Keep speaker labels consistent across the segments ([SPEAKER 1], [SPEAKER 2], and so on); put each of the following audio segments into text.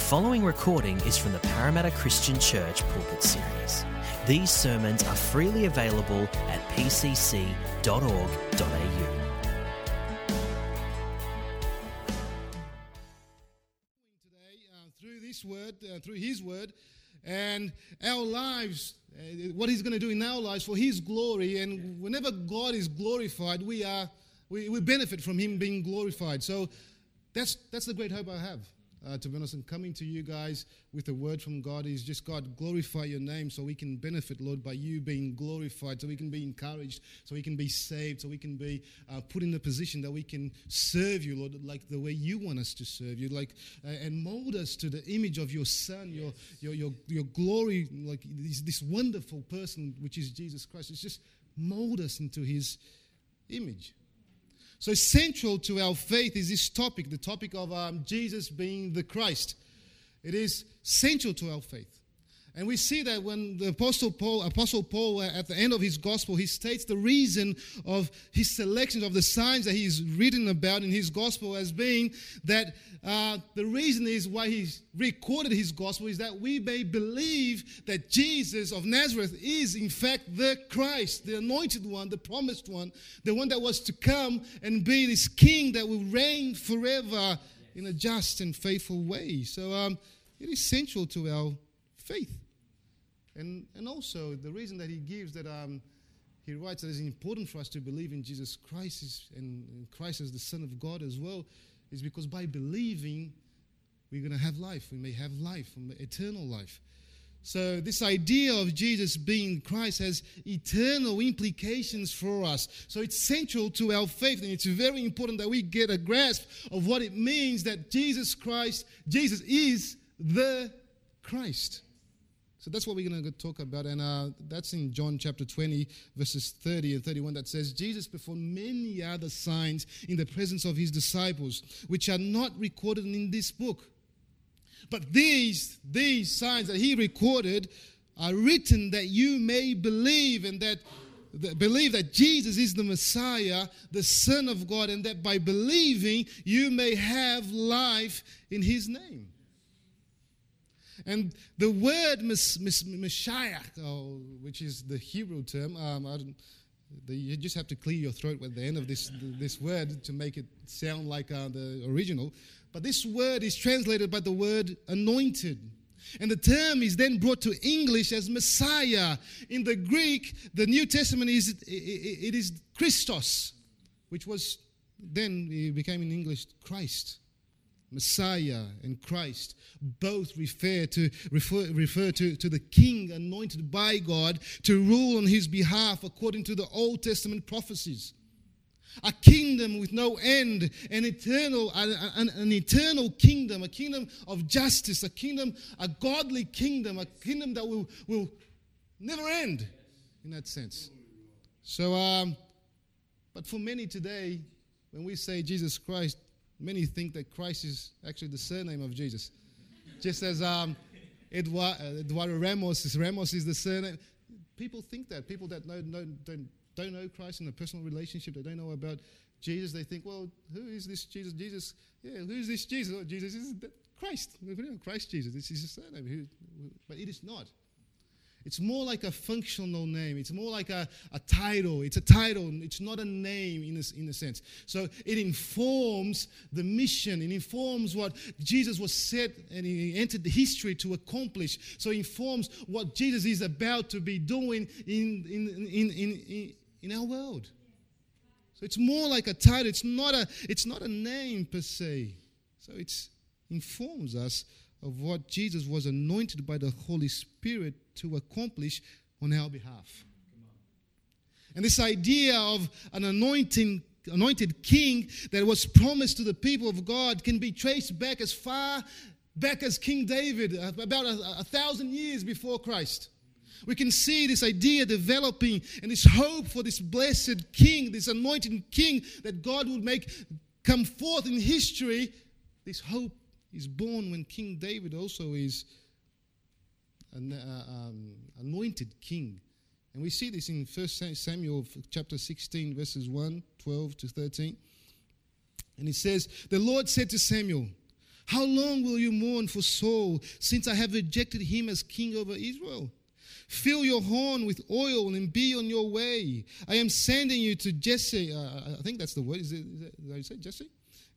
[SPEAKER 1] The following recording is from the Parramatta Christian Church Pulpit Series. These sermons are freely available at pcc.org.au.
[SPEAKER 2] today uh, through this word, uh, through His word, and our lives, uh, what He's going to do in our lives for His glory. And whenever God is glorified, we are we, we benefit from Him being glorified. So that's that's the great hope I have. Uh, to be honest, and coming to you guys with a word from God is just God glorify your name so we can benefit, Lord, by you being glorified, so we can be encouraged, so we can be saved, so we can be uh, put in a position that we can serve you, Lord, like the way you want us to serve you, like uh, and mold us to the image of your Son, your your your, your glory, like this, this wonderful person which is Jesus Christ. It's just mold us into His image. So, central to our faith is this topic the topic of um, Jesus being the Christ. It is central to our faith. And we see that when the Apostle Paul, Apostle Paul, uh, at the end of his gospel, he states the reason of his selection of the signs that he's written about in his gospel as being that uh, the reason is why he's recorded his gospel is that we may believe that Jesus of Nazareth is in fact the Christ, the anointed one, the promised one, the one that was to come and be this king that will reign forever in a just and faithful way. So um, it is central to our faith. And, and also, the reason that he gives that um, he writes that it's important for us to believe in Jesus Christ is, and, Christ as the Son of God as well is because by believing, we're going to have life. We may have life, eternal life. So, this idea of Jesus being Christ has eternal implications for us. So, it's central to our faith, and it's very important that we get a grasp of what it means that Jesus Christ, Jesus is the Christ. So that's what we're going to talk about. And uh, that's in John chapter 20, verses 30 and 31, that says, Jesus performed many other signs in the presence of his disciples, which are not recorded in this book. But these, these signs that he recorded are written that you may believe and that, that believe that Jesus is the Messiah, the Son of God, and that by believing you may have life in his name. And the word Messiah, oh, which is the Hebrew term, um, you just have to clear your throat at the end of this, this word to make it sound like uh, the original. But this word is translated by the word anointed. And the term is then brought to English as Messiah. In the Greek, the New Testament is it, it is Christos, which was then became in English Christ. Messiah and Christ both refer to refer, refer to, to the king anointed by God to rule on his behalf according to the Old Testament prophecies. A kingdom with no end, an eternal, an, an eternal kingdom, a kingdom of justice, a kingdom, a godly kingdom, a kingdom that will, will never end in that sense. So, um, but for many today, when we say Jesus Christ, Many think that Christ is actually the surname of Jesus. Just as um, Eduardo, uh, Eduardo Ramos is Ramos is the surname. People think that. People that know, know, don't, don't know Christ in a personal relationship, they don't know about Jesus, they think, well, who is this Jesus? Jesus, yeah, who is this Jesus? Oh, Jesus is Christ. Christ Jesus. This is his surname. But it is not. It's more like a functional name. It's more like a, a title. It's a title. It's not a name in a, in a sense. So it informs the mission. It informs what Jesus was set and he entered the history to accomplish. So it informs what Jesus is about to be doing in, in, in, in, in our world. So it's more like a title. It's not a, it's not a name per se. So it informs us of what Jesus was anointed by the Holy Spirit to accomplish on our behalf. And this idea of an anointing, anointed king that was promised to the people of God can be traced back as far back as King David, uh, about a, a thousand years before Christ. We can see this idea developing and this hope for this blessed king, this anointed king that God would make come forth in history. This hope is born when King David also is an uh, um, anointed king. And we see this in 1 Samuel chapter 16, verses 1, 12 to 13. And it says, The Lord said to Samuel, How long will you mourn for Saul, since I have rejected him as king over Israel? Fill your horn with oil and be on your way. I am sending you to Jesse. Uh, I think that's the word. Is it, is that how you say Jesse?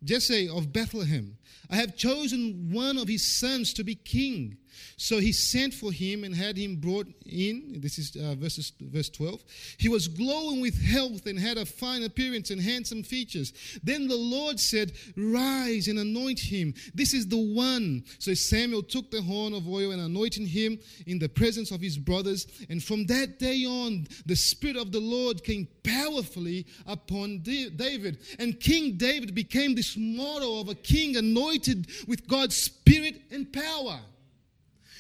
[SPEAKER 2] Jesse of Bethlehem. I have chosen one of his sons to be king. So he sent for him and had him brought in. This is uh, verses, verse 12. He was glowing with health and had a fine appearance and handsome features. Then the Lord said, Rise and anoint him. This is the one. So Samuel took the horn of oil and anointed him in the presence of his brothers. And from that day on, the Spirit of the Lord came powerfully upon David. And King David became this model of a king anointed with God's Spirit and power.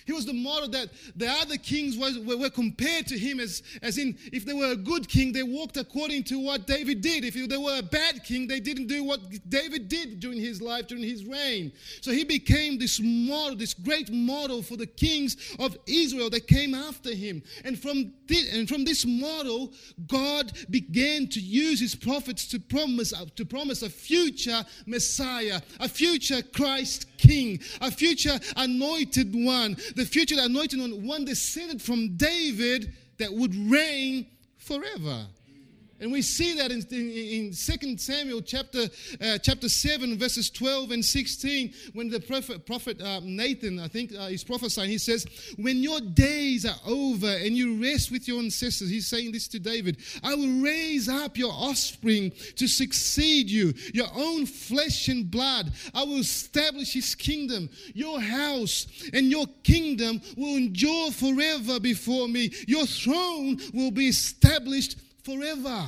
[SPEAKER 2] He was the model that the other kings was, were, compared to him as, as in, if they were a good king, they walked according to what David did. If they were a bad king, they didn't do what David did during his life, during his reign. So he became this model, this great model for the kings of Israel that came after him. And from this, and from this model, God began to use his prophets to promise, to promise a future Messiah, a future Christ King, a future anointed one the future anointed one, one descended from David that would reign forever. And we see that in, in, in 2 Samuel chapter, uh, chapter 7, verses 12 and 16, when the prophet, prophet uh, Nathan, I think, uh, is prophesying. He says, When your days are over and you rest with your ancestors, he's saying this to David, I will raise up your offspring to succeed you, your own flesh and blood. I will establish his kingdom. Your house and your kingdom will endure forever before me. Your throne will be established forever.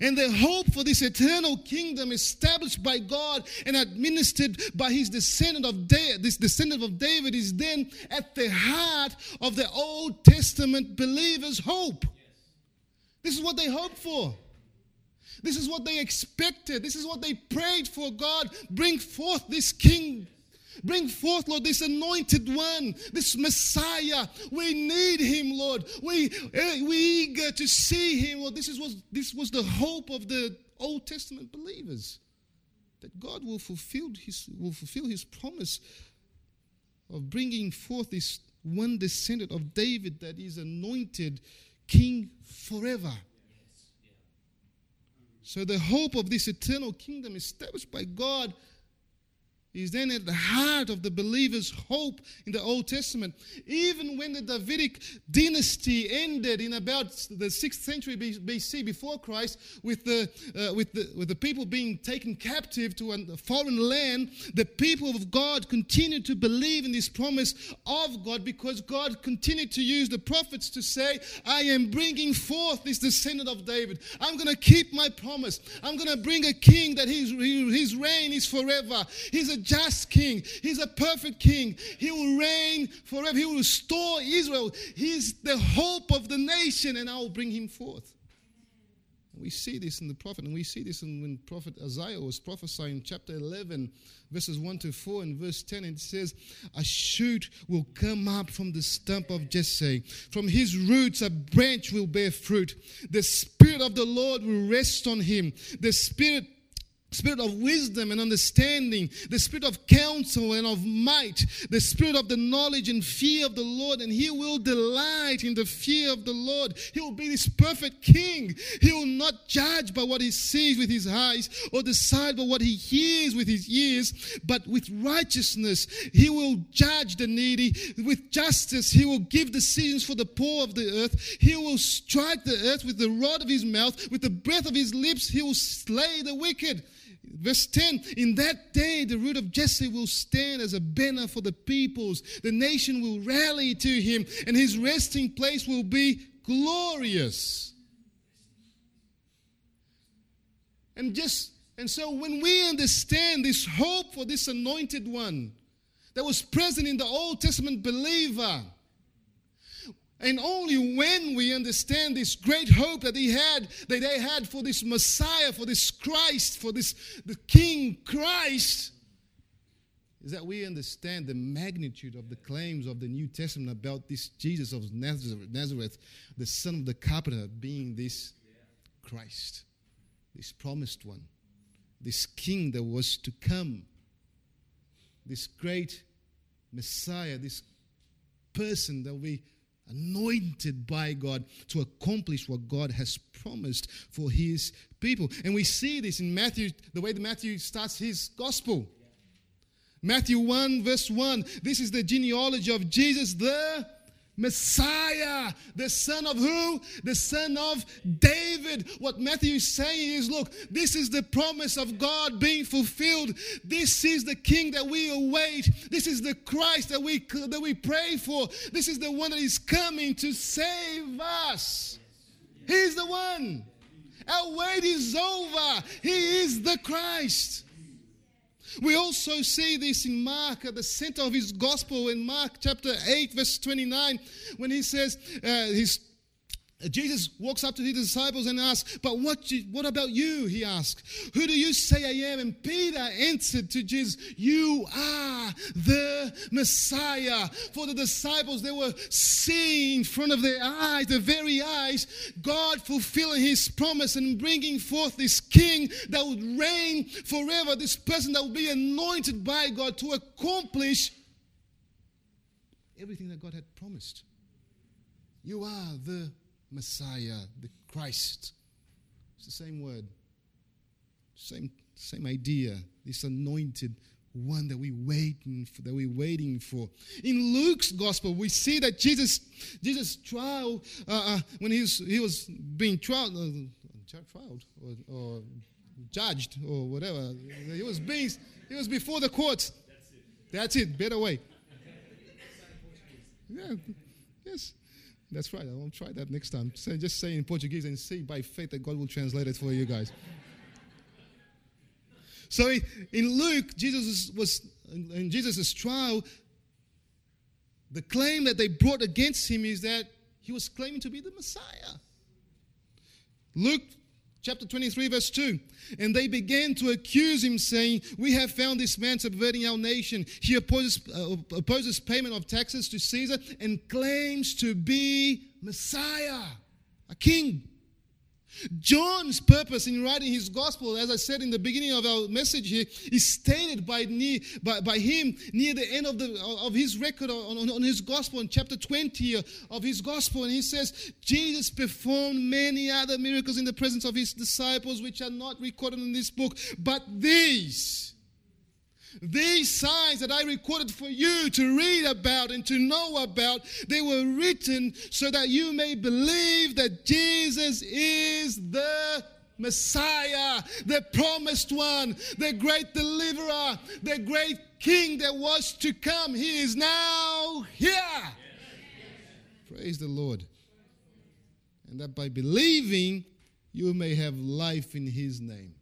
[SPEAKER 2] And the hope for this eternal kingdom established by God and administered by his descendant of David, this descendant of David is then at the heart of the Old Testament believers' hope. This is what they hoped for. This is what they expected. This is what they prayed for. God, bring forth this king Bring forth, Lord, this anointed one, this Messiah. We need him, Lord. We, eh, we eager to see him, Lord. This, is, was, this was the hope of the Old Testament believers that God will fulfill his, will fulfill his promise of bringing forth this one descendant of David that is anointed king forever. So, the hope of this eternal kingdom established by God is then at the heart of the believer's hope in the Old Testament. Even when the Davidic dynasty ended in about the 6th century BC before Christ, with the, uh, with the, with the people being taken captive to a foreign land, the people of God continued to believe in this promise of God because God continued to use the prophets to say, I am bringing forth this descendant of David. I'm going to keep my promise. I'm going to bring a king that his, his reign is forever. He's a just king. He's a perfect king. He will reign forever. He will restore Israel. He's the hope of the nation, and I will bring him forth. We see this in the prophet, and we see this in when prophet Isaiah was prophesying chapter 11, verses 1 to 4, and verse 10. It says, A shoot will come up from the stump of Jesse. From his roots, a branch will bear fruit. The Spirit of the Lord will rest on him. The Spirit spirit of wisdom and understanding, the spirit of counsel and of might, the spirit of the knowledge and fear of the Lord, and he will delight in the fear of the Lord. He will be this perfect king. He will not judge by what he sees with his eyes or decide by what he hears with his ears, but with righteousness he will judge the needy. With justice he will give decisions for the poor of the earth. He will strike the earth with the rod of his mouth, with the breath of his lips he will slay the wicked. Verse 10 In that day, the root of Jesse will stand as a banner for the peoples. The nation will rally to him, and his resting place will be glorious. And just and so when we understand this hope for this anointed one that was present in the Old Testament believer, and only when we understand this great hope that he had, that they had for this Messiah, for this Christ, for this the King Christ, is that we understand the magnitude of the claims of the New Testament about this Jesus of Nazareth, the son of the carpenter, being this Christ, this promised one, this King that was to come this great Messiah, this person that we anointed by God to accomplish what God has promised for his people. And we see this in Matthew, the way that Matthew starts his gospel. Matthew 1, verse 1. This is the genealogy of Jesus, the Messiah, the son of who? The son of David. What Matthew is saying is look, this is the promise of God being fulfilled. This is the king that we await. This is the Christ that we that we pray for. This is the one that is coming to save us. He's the one. Our wait is over. He is the Christ. We also see this in Mark at the center of his gospel in Mark chapter 8, verse 29, when he says, uh, his Jesus walks up to his disciples and asks, But what, what about you? He asks, Who do you say I am? And Peter answered to Jesus, You are the Messiah. For the disciples, they were seeing in front of their eyes, their very eyes, God fulfilling his promise and bringing forth this king that would reign forever, this person that would be anointed by God to accomplish everything that God had promised. You are the Messiah, the Christ. It's the same word, same, same idea. This anointed one that we waiting for, that we're waiting for. In Luke's gospel, we see that Jesus, Jesus trial uh, uh, when he was, he was being trialed, uh, trialed or, or, judged or whatever. He was being, he was before the courts. That's it. That's it. Better way. Yeah. Yes. That's right. I won't try that next time. So just say in Portuguese and see by faith that God will translate it for you guys. so in Luke, Jesus was in Jesus' trial. The claim that they brought against him is that he was claiming to be the Messiah. Luke chapter 23, verse 2. And they began to accuse him, saying, We have found this man subverting our nation. He opposes, uh, opposes payment of taxes to Caesar and claims to be Messiah, a king. John's purpose in writing his gospel, as I said in the beginning of our message here, is stated by, near, by, by him near the end of, the, of his record on, on, on his gospel, in chapter 20 of his gospel. And he says, Jesus performed many other miracles in the presence of his disciples, which are not recorded in this book, but these these signs that I recorded for you to read about and to know about, they were written so that you may believe that Jesus is the Messiah, the promised one, the great deliverer, the great king that was to come. He is now here. Praise the Lord. And that by believing, you may have life in his name.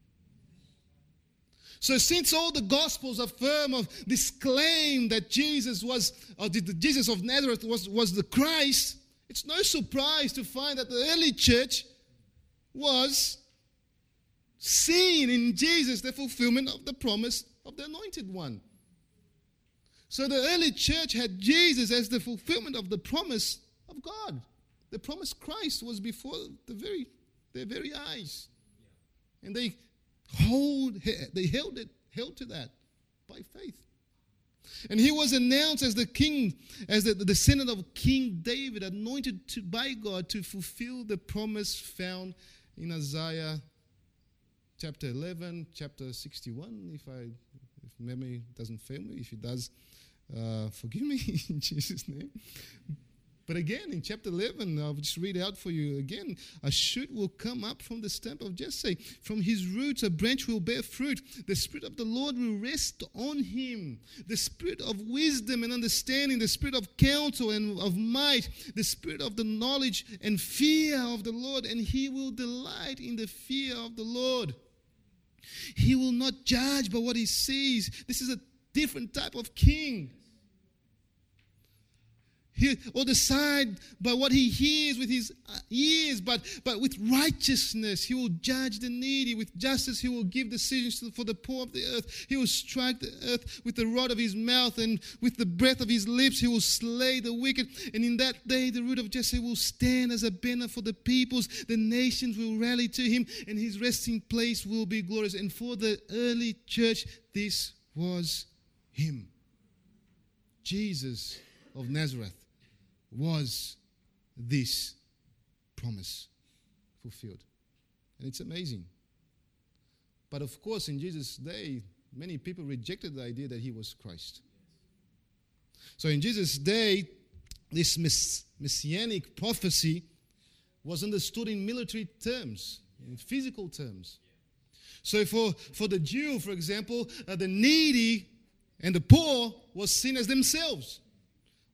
[SPEAKER 2] So, since all the Gospels affirm of this claim that Jesus was, uh, or the Jesus of Nazareth was, was the Christ, it's no surprise to find that the early church was seeing in Jesus the fulfillment of the promise of the Anointed One. So, the early church had Jesus as the fulfillment of the promise of God. The promised Christ was before the very, their very eyes. And they hold they held it held to that by faith. And he was announced as the king as the, the descendant of king david anointed to, by god to fulfill the promise found in isaiah chapter 11 chapter 61 if i if memory doesn't fail me. If it does uh, forgive me in jesus name but again, in chapter 11, I'll just read it out for you again. A shoot will come up from the stump of Jesse. From his roots, a branch will bear fruit. The Spirit of the Lord will rest on him. The Spirit of wisdom and understanding, the Spirit of counsel and of might, the Spirit of the knowledge and fear of the Lord. And he will delight in the fear of the Lord. He will not judge by what he sees. This is a different type of king. He will decide by what he hears with his uh, ears, but, but with righteousness he will judge the needy. With justice he will give decisions for the poor of the earth. He will strike the earth with the rod of his mouth, and with the breath of his lips he will slay the wicked. And in that day the root of Jesse will stand as a banner for the peoples. The nations will rally to him, and his resting place will be glorious. And for the early church, this was him. Jesus of Nazareth was this promise fulfilled. And it's amazing. But of course, in Jesus' day, many people rejected the idea that he was Christ. So in Jesus' day, this mess- messianic prophecy was understood in military terms, in physical terms. So for, for the Jew, for example, uh, the needy and the poor was seen as themselves.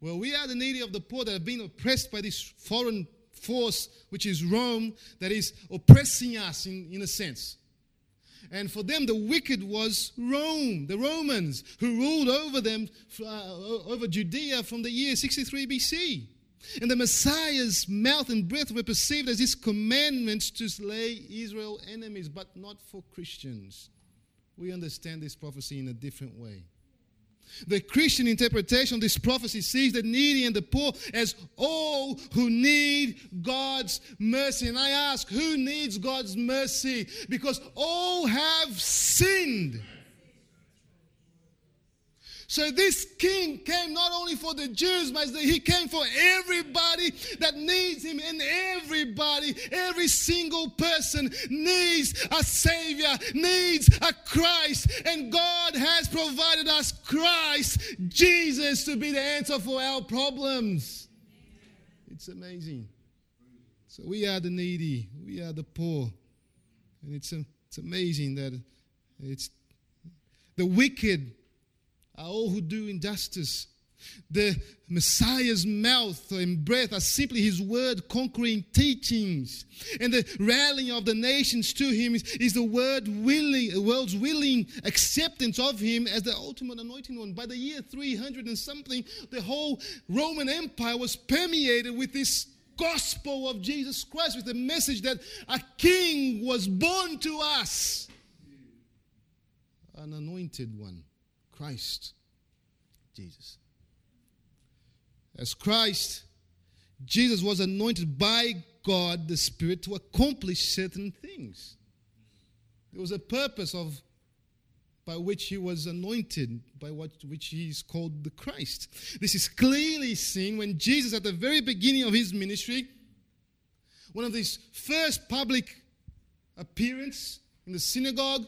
[SPEAKER 2] Well, we are the needy of the poor that have been oppressed by this foreign force, which is Rome, that is oppressing us in, in a sense. And for them, the wicked was Rome, the Romans, who ruled over them, uh, over Judea from the year 63 BC. And the Messiah's mouth and breath were perceived as his commandments to slay Israel enemies, but not for Christians. We understand this prophecy in a different way. The Christian interpretation of this prophecy sees the needy and the poor as all who need God's mercy. And I ask, who needs God's mercy? Because all have sinned so this king came not only for the Jews, but he came for everybody that needs him. And everybody, every single person needs a Savior, needs a Christ. And God has provided us Christ, Jesus, to be the answer for our problems. It's amazing. So we are the needy, we are the poor. And it's, it's amazing that it's the wicked are all who do injustice. The Messiah's mouth and breath are simply his word conquering teachings. And the rallying of the nations to him is, is the word willing, world's willing acceptance of him as the ultimate anointing one. By the year 300 and something, the whole Roman Empire was permeated with this gospel of Jesus Christ, with the message that a king was born to us, an anointed one. Christ Jesus. As Christ, Jesus was anointed by God the Spirit to accomplish certain things. There was a purpose of by which he was anointed, by what, which he is called the Christ. This is clearly seen when Jesus, at the very beginning of his ministry, one of his first public appearance in the synagogue,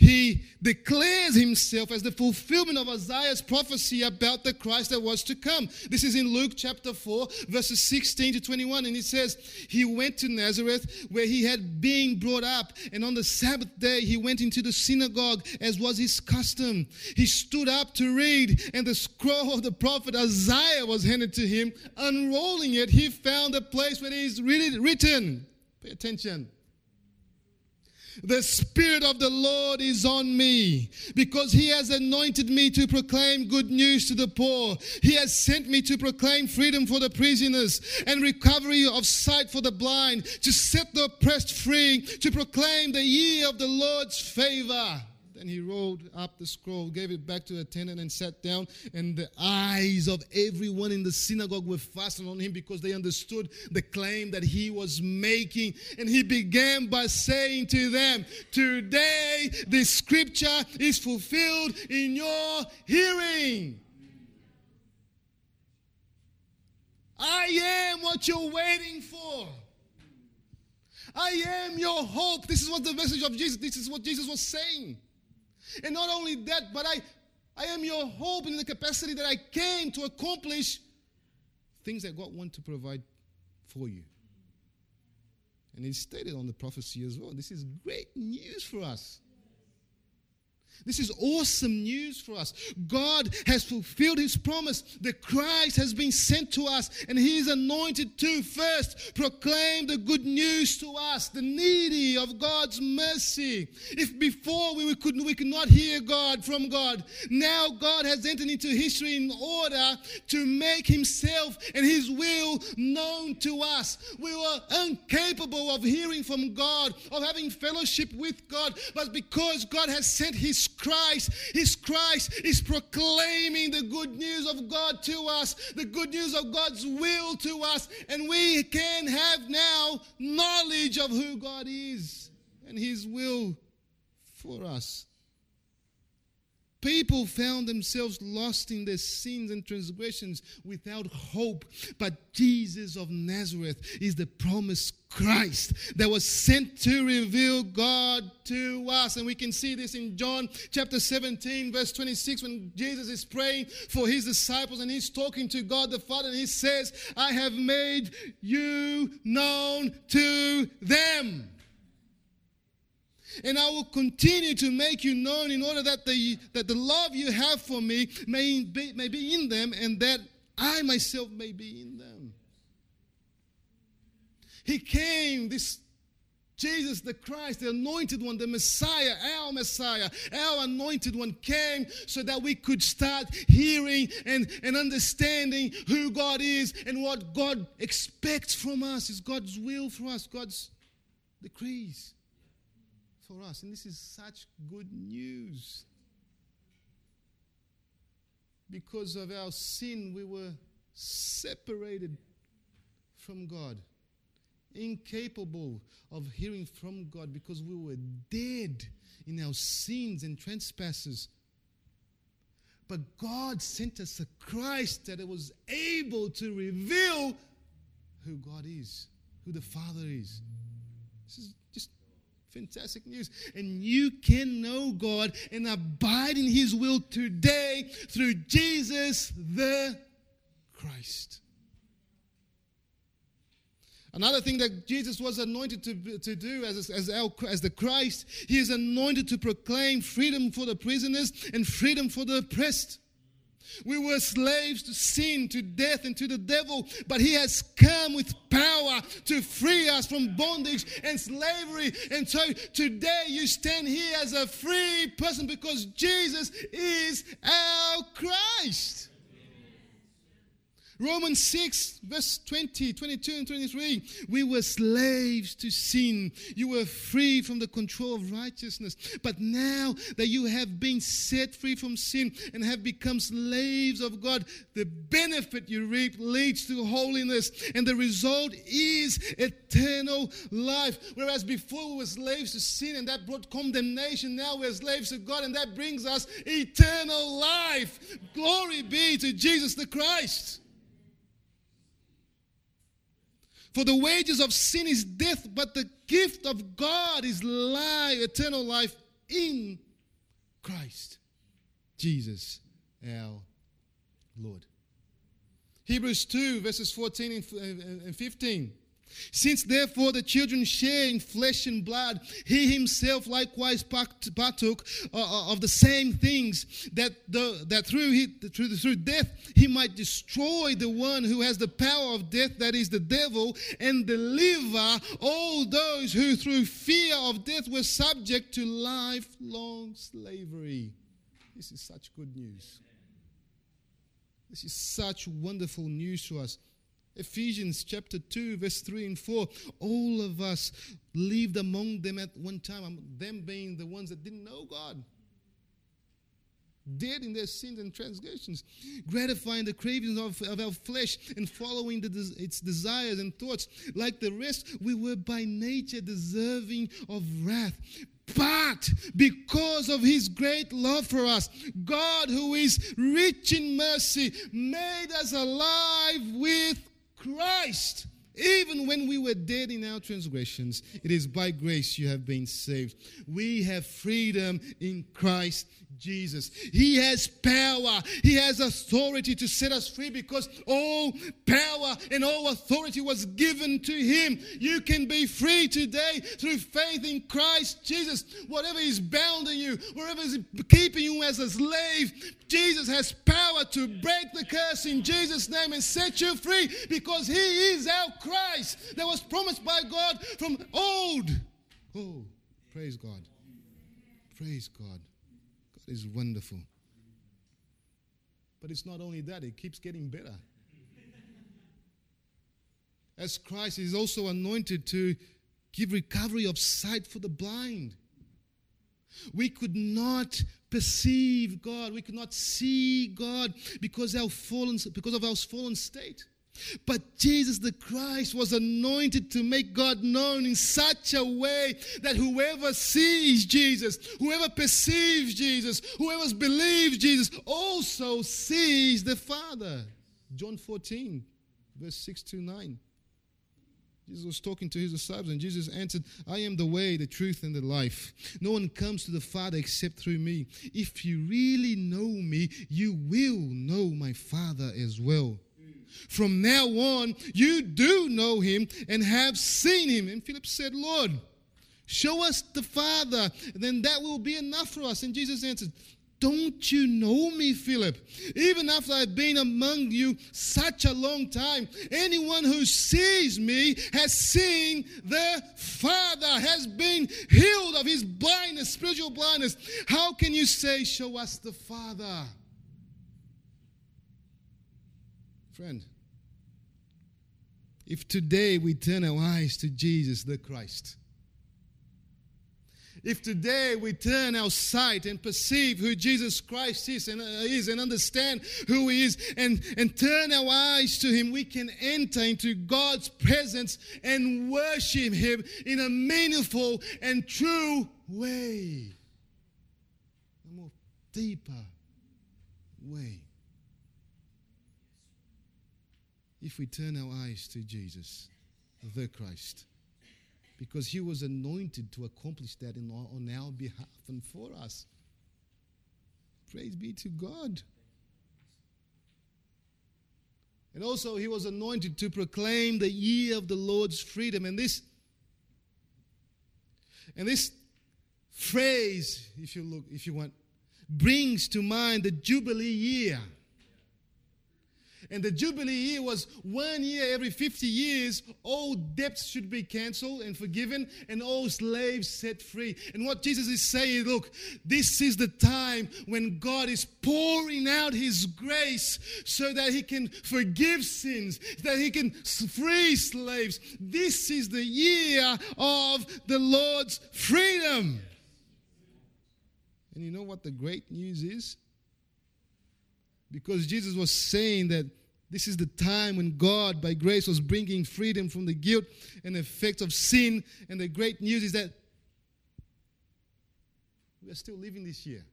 [SPEAKER 2] he declares himself as the fulfillment of Isaiah's prophecy about the Christ that was to come. This is in Luke chapter 4, verses 16 to 21. And it says, He went to Nazareth where he had been brought up. And on the Sabbath day, he went into the synagogue as was his custom. He stood up to read, and the scroll of the prophet Isaiah was handed to him. Unrolling it, he found a place where it is written. Pay attention. The Spirit of the Lord is on me because He has anointed me to proclaim good news to the poor. He has sent me to proclaim freedom for the prisoners and recovery of sight for the blind, to set the oppressed free, to proclaim the year of the Lord's favor. Then he rolled up the scroll, gave it back to the attendant, and sat down. And the eyes of everyone in the synagogue were fastened on him because they understood the claim that he was making. And he began by saying to them, Today the scripture is fulfilled in your hearing. I am what you're waiting for. I am your hope. This is what the message of Jesus, this is what Jesus was saying. And not only that, but I, I am your hope in the capacity that I came to accomplish things that God wants to provide for you. And it's stated on the prophecy as well. This is great news for us. This is awesome news for us. God has fulfilled his promise. The Christ has been sent to us, and he is anointed to first proclaim the good news to us, the needy of God's mercy. If before we could, we could not hear God from God, now God has entered into history in order to make himself and his will known to us. We were incapable of hearing from God, of having fellowship with God, but because God has sent his Christ. His Christ is proclaiming the good news of God to us, the good news of God's will to us, and we can have now knowledge of who God is and His will for us. People found themselves lost in their sins and transgressions without hope. But Jesus of Nazareth is the promised Christ that was sent to reveal God to us. And we can see this in John chapter 17, verse 26, when Jesus is praying for his disciples and he's talking to God the Father, and he says, I have made you known to them. And I will continue to make you known in order that the, that the love you have for me may be, may be in them and that I myself may be in them. He came, this Jesus the Christ, the anointed one, the Messiah, our Messiah, our anointed one came so that we could start hearing and, and understanding who God is and what God expects from us, is God's will for us, God's decrees for us. And this is such good news. Because of our sin, we were separated from God, incapable of hearing from God because we were dead in our sins and trespasses. But God sent us a Christ that was able to reveal who God is, who the Father is. This is Fantastic news. And you can know God and abide in His will today through Jesus the Christ. Another thing that Jesus was anointed to, to do as, as, as the Christ, He is anointed to proclaim freedom for the prisoners and freedom for the oppressed. We were slaves to sin, to death, and to the devil, but He has come with power to free us from bondage and slavery. And so today you stand here as a free person because Jesus is our Christ. Romans 6, verse 20, 22, and 23. We were slaves to sin. You were free from the control of righteousness. But now that you have been set free from sin and have become slaves of God, the benefit you reap leads to holiness. And the result is eternal life. Whereas before we were slaves to sin and that brought condemnation, now we're slaves to God and that brings us eternal life. Glory be to Jesus the Christ. For the wages of sin is death, but the gift of God is life, eternal life in Christ Jesus our Lord. Hebrews 2, verses 14 and 15. Since therefore the children share in flesh and blood, he himself likewise partook uh, uh, of the same things, that, the, that through, he, through, through death he might destroy the one who has the power of death, that is the devil, and deliver all those who through fear of death were subject to lifelong slavery. This is such good news. This is such wonderful news to us. Ephesians chapter 2, verse 3 and 4. All of us lived among them at one time, them being the ones that didn't know God. Dead in their sins and transgressions, gratifying the cravings of, of our flesh and following the, its desires and thoughts. Like the rest, we were by nature deserving of wrath. But because of his great love for us, God, who is rich in mercy, made us alive with Christ. Even when we were dead in our transgressions, it is by grace you have been saved. We have freedom in Christ Jesus. He has power, He has authority to set us free because all power and all authority was given to Him. You can be free today through faith in Christ Jesus. Whatever is bounding you, whatever is keeping you as a slave, Jesus has power to break the curse in Jesus' name and set you free because He is our Christ that was promised by God from old. Oh, praise God. Praise God. Is wonderful. But it's not only that, it keeps getting better. As Christ is also anointed to give recovery of sight for the blind. We could not perceive God. We could not see God because, our fallen, because of our fallen state. But Jesus the Christ was anointed to make God known in such a way that whoever sees Jesus, whoever perceives Jesus, whoever believes Jesus also sees the Father. John 14, verse 6 to 9. Jesus was talking to his disciples, and Jesus answered, I am the way, the truth, and the life. No one comes to the Father except through me. If you really know me, you will know my Father as well. From now on, you do know him and have seen him. And Philip said, Lord, show us the Father, then that will be enough for us. And Jesus answered, don't you know me, Philip? Even after I've been among you such a long time, anyone who sees me has seen the Father, has been healed of his blindness, spiritual blindness. How can you say, Show us the Father? Friend, if today we turn our eyes to Jesus the Christ, if today we turn our sight and perceive who Jesus Christ is and, uh, is and understand who He is and, and turn our eyes to Him, we can enter into God's presence and worship Him in a meaningful and true way. A more deeper way. If we turn our eyes to Jesus, the Christ because he was anointed to accomplish that in, on our behalf and for us. Praise be to God. And also, he was anointed to proclaim the year of the Lord's freedom. And this, and this phrase, if you look, if you want, brings to mind the Jubilee year. And the Jubilee year was one year every 50 years, all debts should be canceled and forgiven, and all slaves set free. And what Jesus is saying, look, this is the time when God is pouring out His grace so that He can forgive sins, that He can free slaves. This is the year of the Lord's freedom. And you know what the great news is? Because Jesus was saying that this is the time when God, by grace, was bringing freedom from the guilt and effects of sin. And the great news is that we are still living this year.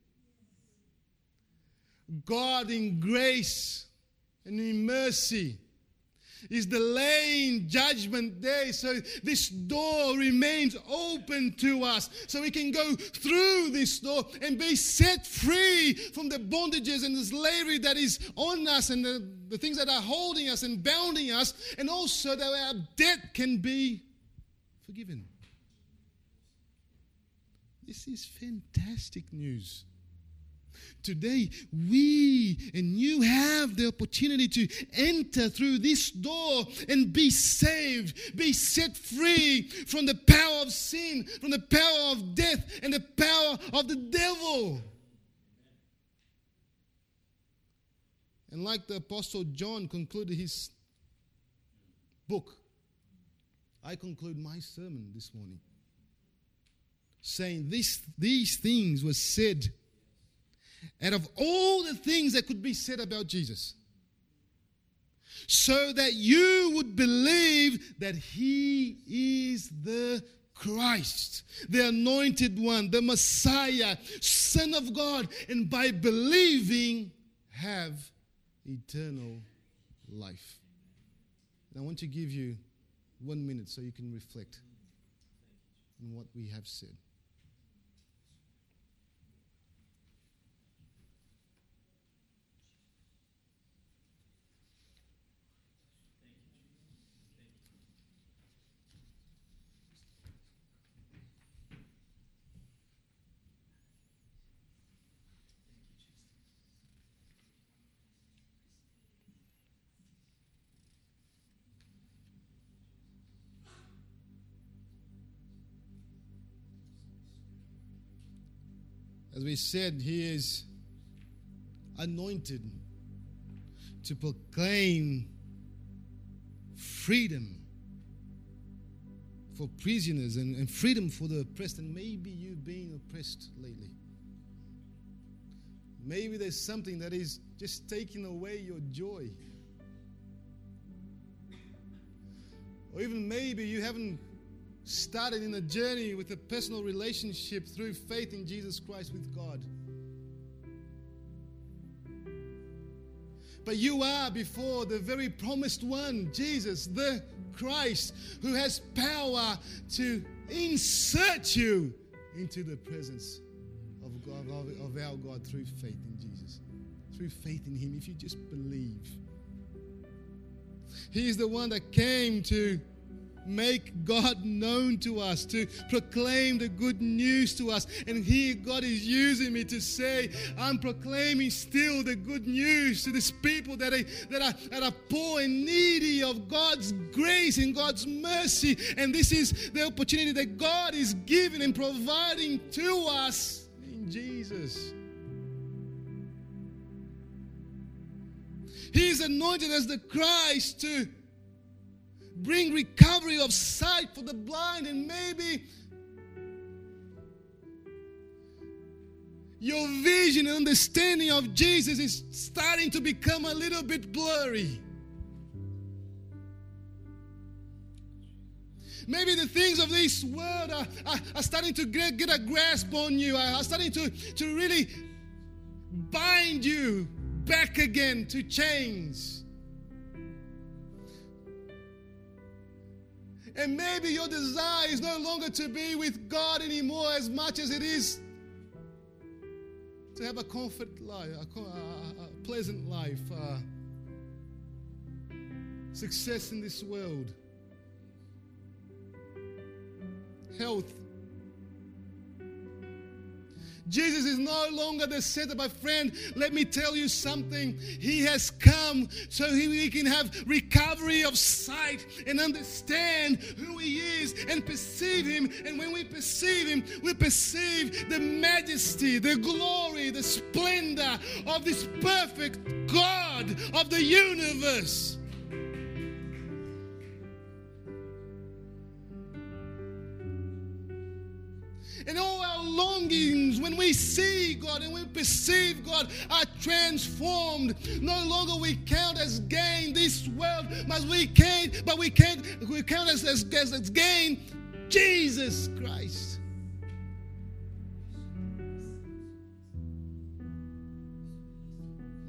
[SPEAKER 2] God, in grace and in mercy, is delaying judgment day. So this door remains open to us. So we can go through this door and be set free from the bondages and the slavery that is on us and the, the things that are holding us and bounding us. And also that our debt can be forgiven. This is fantastic news. Today, we and you have the opportunity to enter through this door and be saved, be set free from the power of sin, from the power of death, and the power of the devil. And like the Apostle John concluded his book, I conclude my sermon this morning saying this, these things were said out of all the things that could be said about Jesus, so that you would believe that he is the Christ, the anointed one, the Messiah, Son of God, and by believing, have eternal life. And I want to give you one minute so you can reflect on what we have said. As we said, he is anointed to proclaim freedom for prisoners and, and freedom for the oppressed. And maybe you've been oppressed lately. Maybe there's something that is just taking away your joy. Or even maybe you haven't started in a journey with a personal relationship through faith in Jesus Christ with God. But you are before the very promised one, Jesus, the Christ, who has power to insert you into the presence of, God, of our God through faith in Jesus, through faith in Him, if you just believe. He is the one that came to make God known to us, to proclaim the good news to us. And here God is using me to say, I'm proclaiming still the good news to these people that are, that are, that are poor and needy of God's grace and God's mercy. And this is the opportunity that God is giving and providing to us in Jesus. He is anointed as the Christ to bring recovery of sight for the blind, and maybe your vision and understanding of Jesus is starting to become a little bit blurry. Maybe the things of this world are, are, are starting to get, get, a grasp on you, are starting to, to really bind you back again to chains. And maybe your desire is no longer to be with God anymore as much as it is to have a comfort life, a, a, pleasant life, uh, success in this world, health, Jesus is no longer the center. My friend, let me tell you something. He has come so he, we can have recovery of sight and understand who He is and perceive Him. And when we perceive Him, we perceive the majesty, the glory, the splendor of this perfect God of the universe. And all our longings, when we see God and we perceive God, are transformed. No longer we count as gain this world, but we can't, but we can't, we count as, as, as gain Jesus Christ.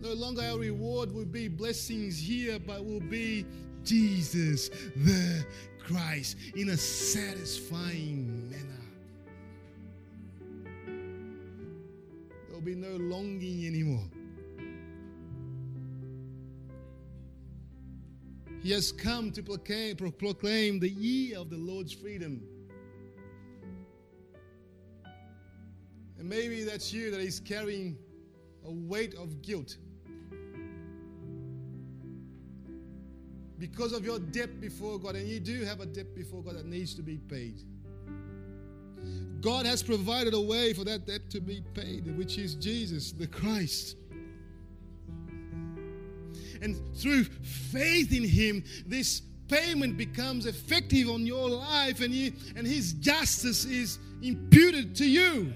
[SPEAKER 2] No longer our reward will be blessings here, but will be Jesus the Christ in a satisfying manner. Be no longing anymore. He has come to proclaim, proclaim the year of the Lord's freedom. And maybe that's you that is carrying a weight of guilt. Because of your debt before God, and you do have a debt before God that needs to be paid. God has provided a way for that debt to be paid, which is Jesus, the Christ. And through faith in Him, this payment becomes effective on your life, and, he, and His justice is imputed to you.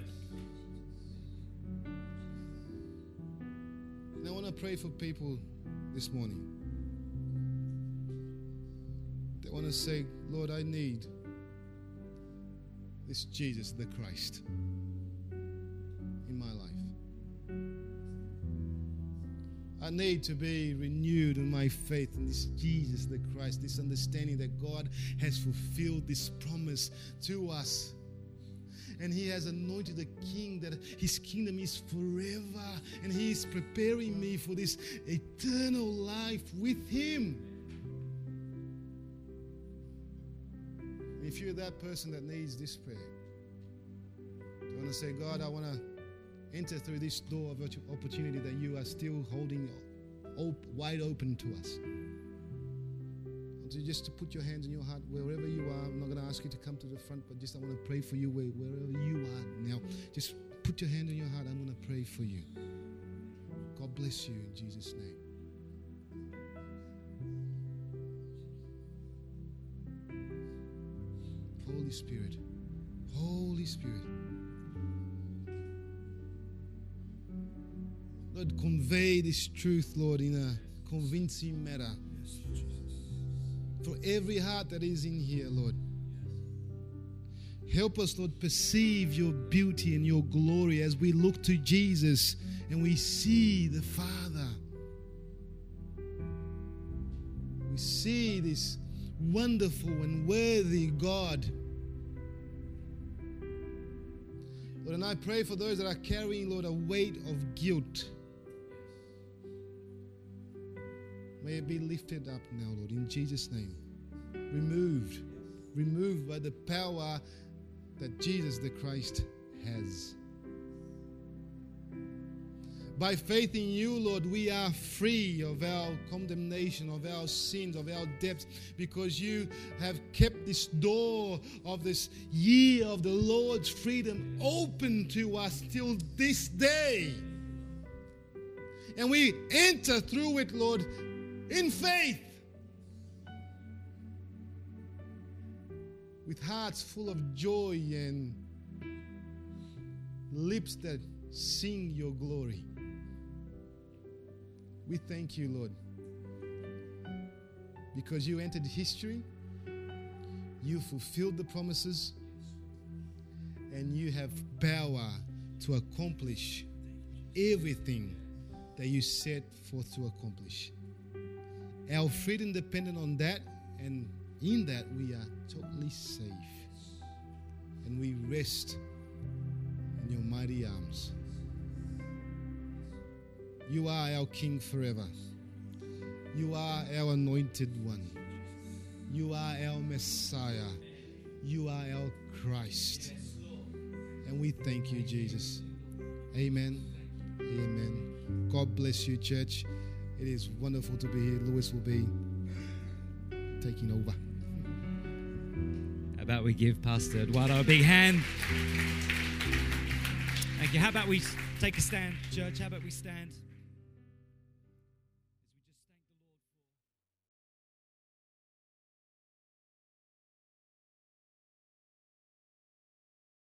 [SPEAKER 2] And I want to pray for people this morning. They want to say, Lord, I need this Jesus the Christ in my life. I need to be renewed in my faith in this Jesus the Christ, this understanding that God has fulfilled this promise to us. And he has anointed a king that his kingdom is forever. And he is preparing me for this eternal life with him. If you're that person that needs this prayer, you want to say, God, I want to enter through this door of opportunity that you are still holding op- wide open to us. Just to put your hands in your heart wherever you are. I'm not going to ask you to come to the front, but just I want to pray for you wherever you are now. Just put your hand in your heart. I'm going to pray for you. God bless you in Jesus' name. Spirit. Holy Spirit. Lord, convey this truth, Lord, in a convincing manner. for every heart that is in here, Lord. Help us, Lord, perceive your beauty and your glory as we look to Jesus and we see the Father. We see this wonderful and worthy God. Lord, and I pray for those that are carrying, Lord, a weight of guilt. May it be lifted up now, Lord, in Jesus' name. Removed. Removed by the power that Jesus the Christ has. By faith in you, Lord, we are free of our condemnation, of our sins, of our debts, because you have kept this door of this year of the Lord's freedom open to us till this day. And we enter through it, Lord, in faith. With hearts full of joy and lips that sing your glory. We thank you, Lord, because you entered history, you fulfilled the promises, and you have power to accomplish everything that you set forth to accomplish. Our freedom dependent on that, and in that we are totally safe. And we rest in your mighty arms. You are our King forever. You are our anointed one. You are our Messiah. You are our Christ. And we thank you, Jesus. Amen. Amen. God bless you, church. It is wonderful to be here. Lewis will be taking over.
[SPEAKER 3] How about we give Pastor Eduardo a big hand? Thank you. How about we take a stand, church? How about we stand?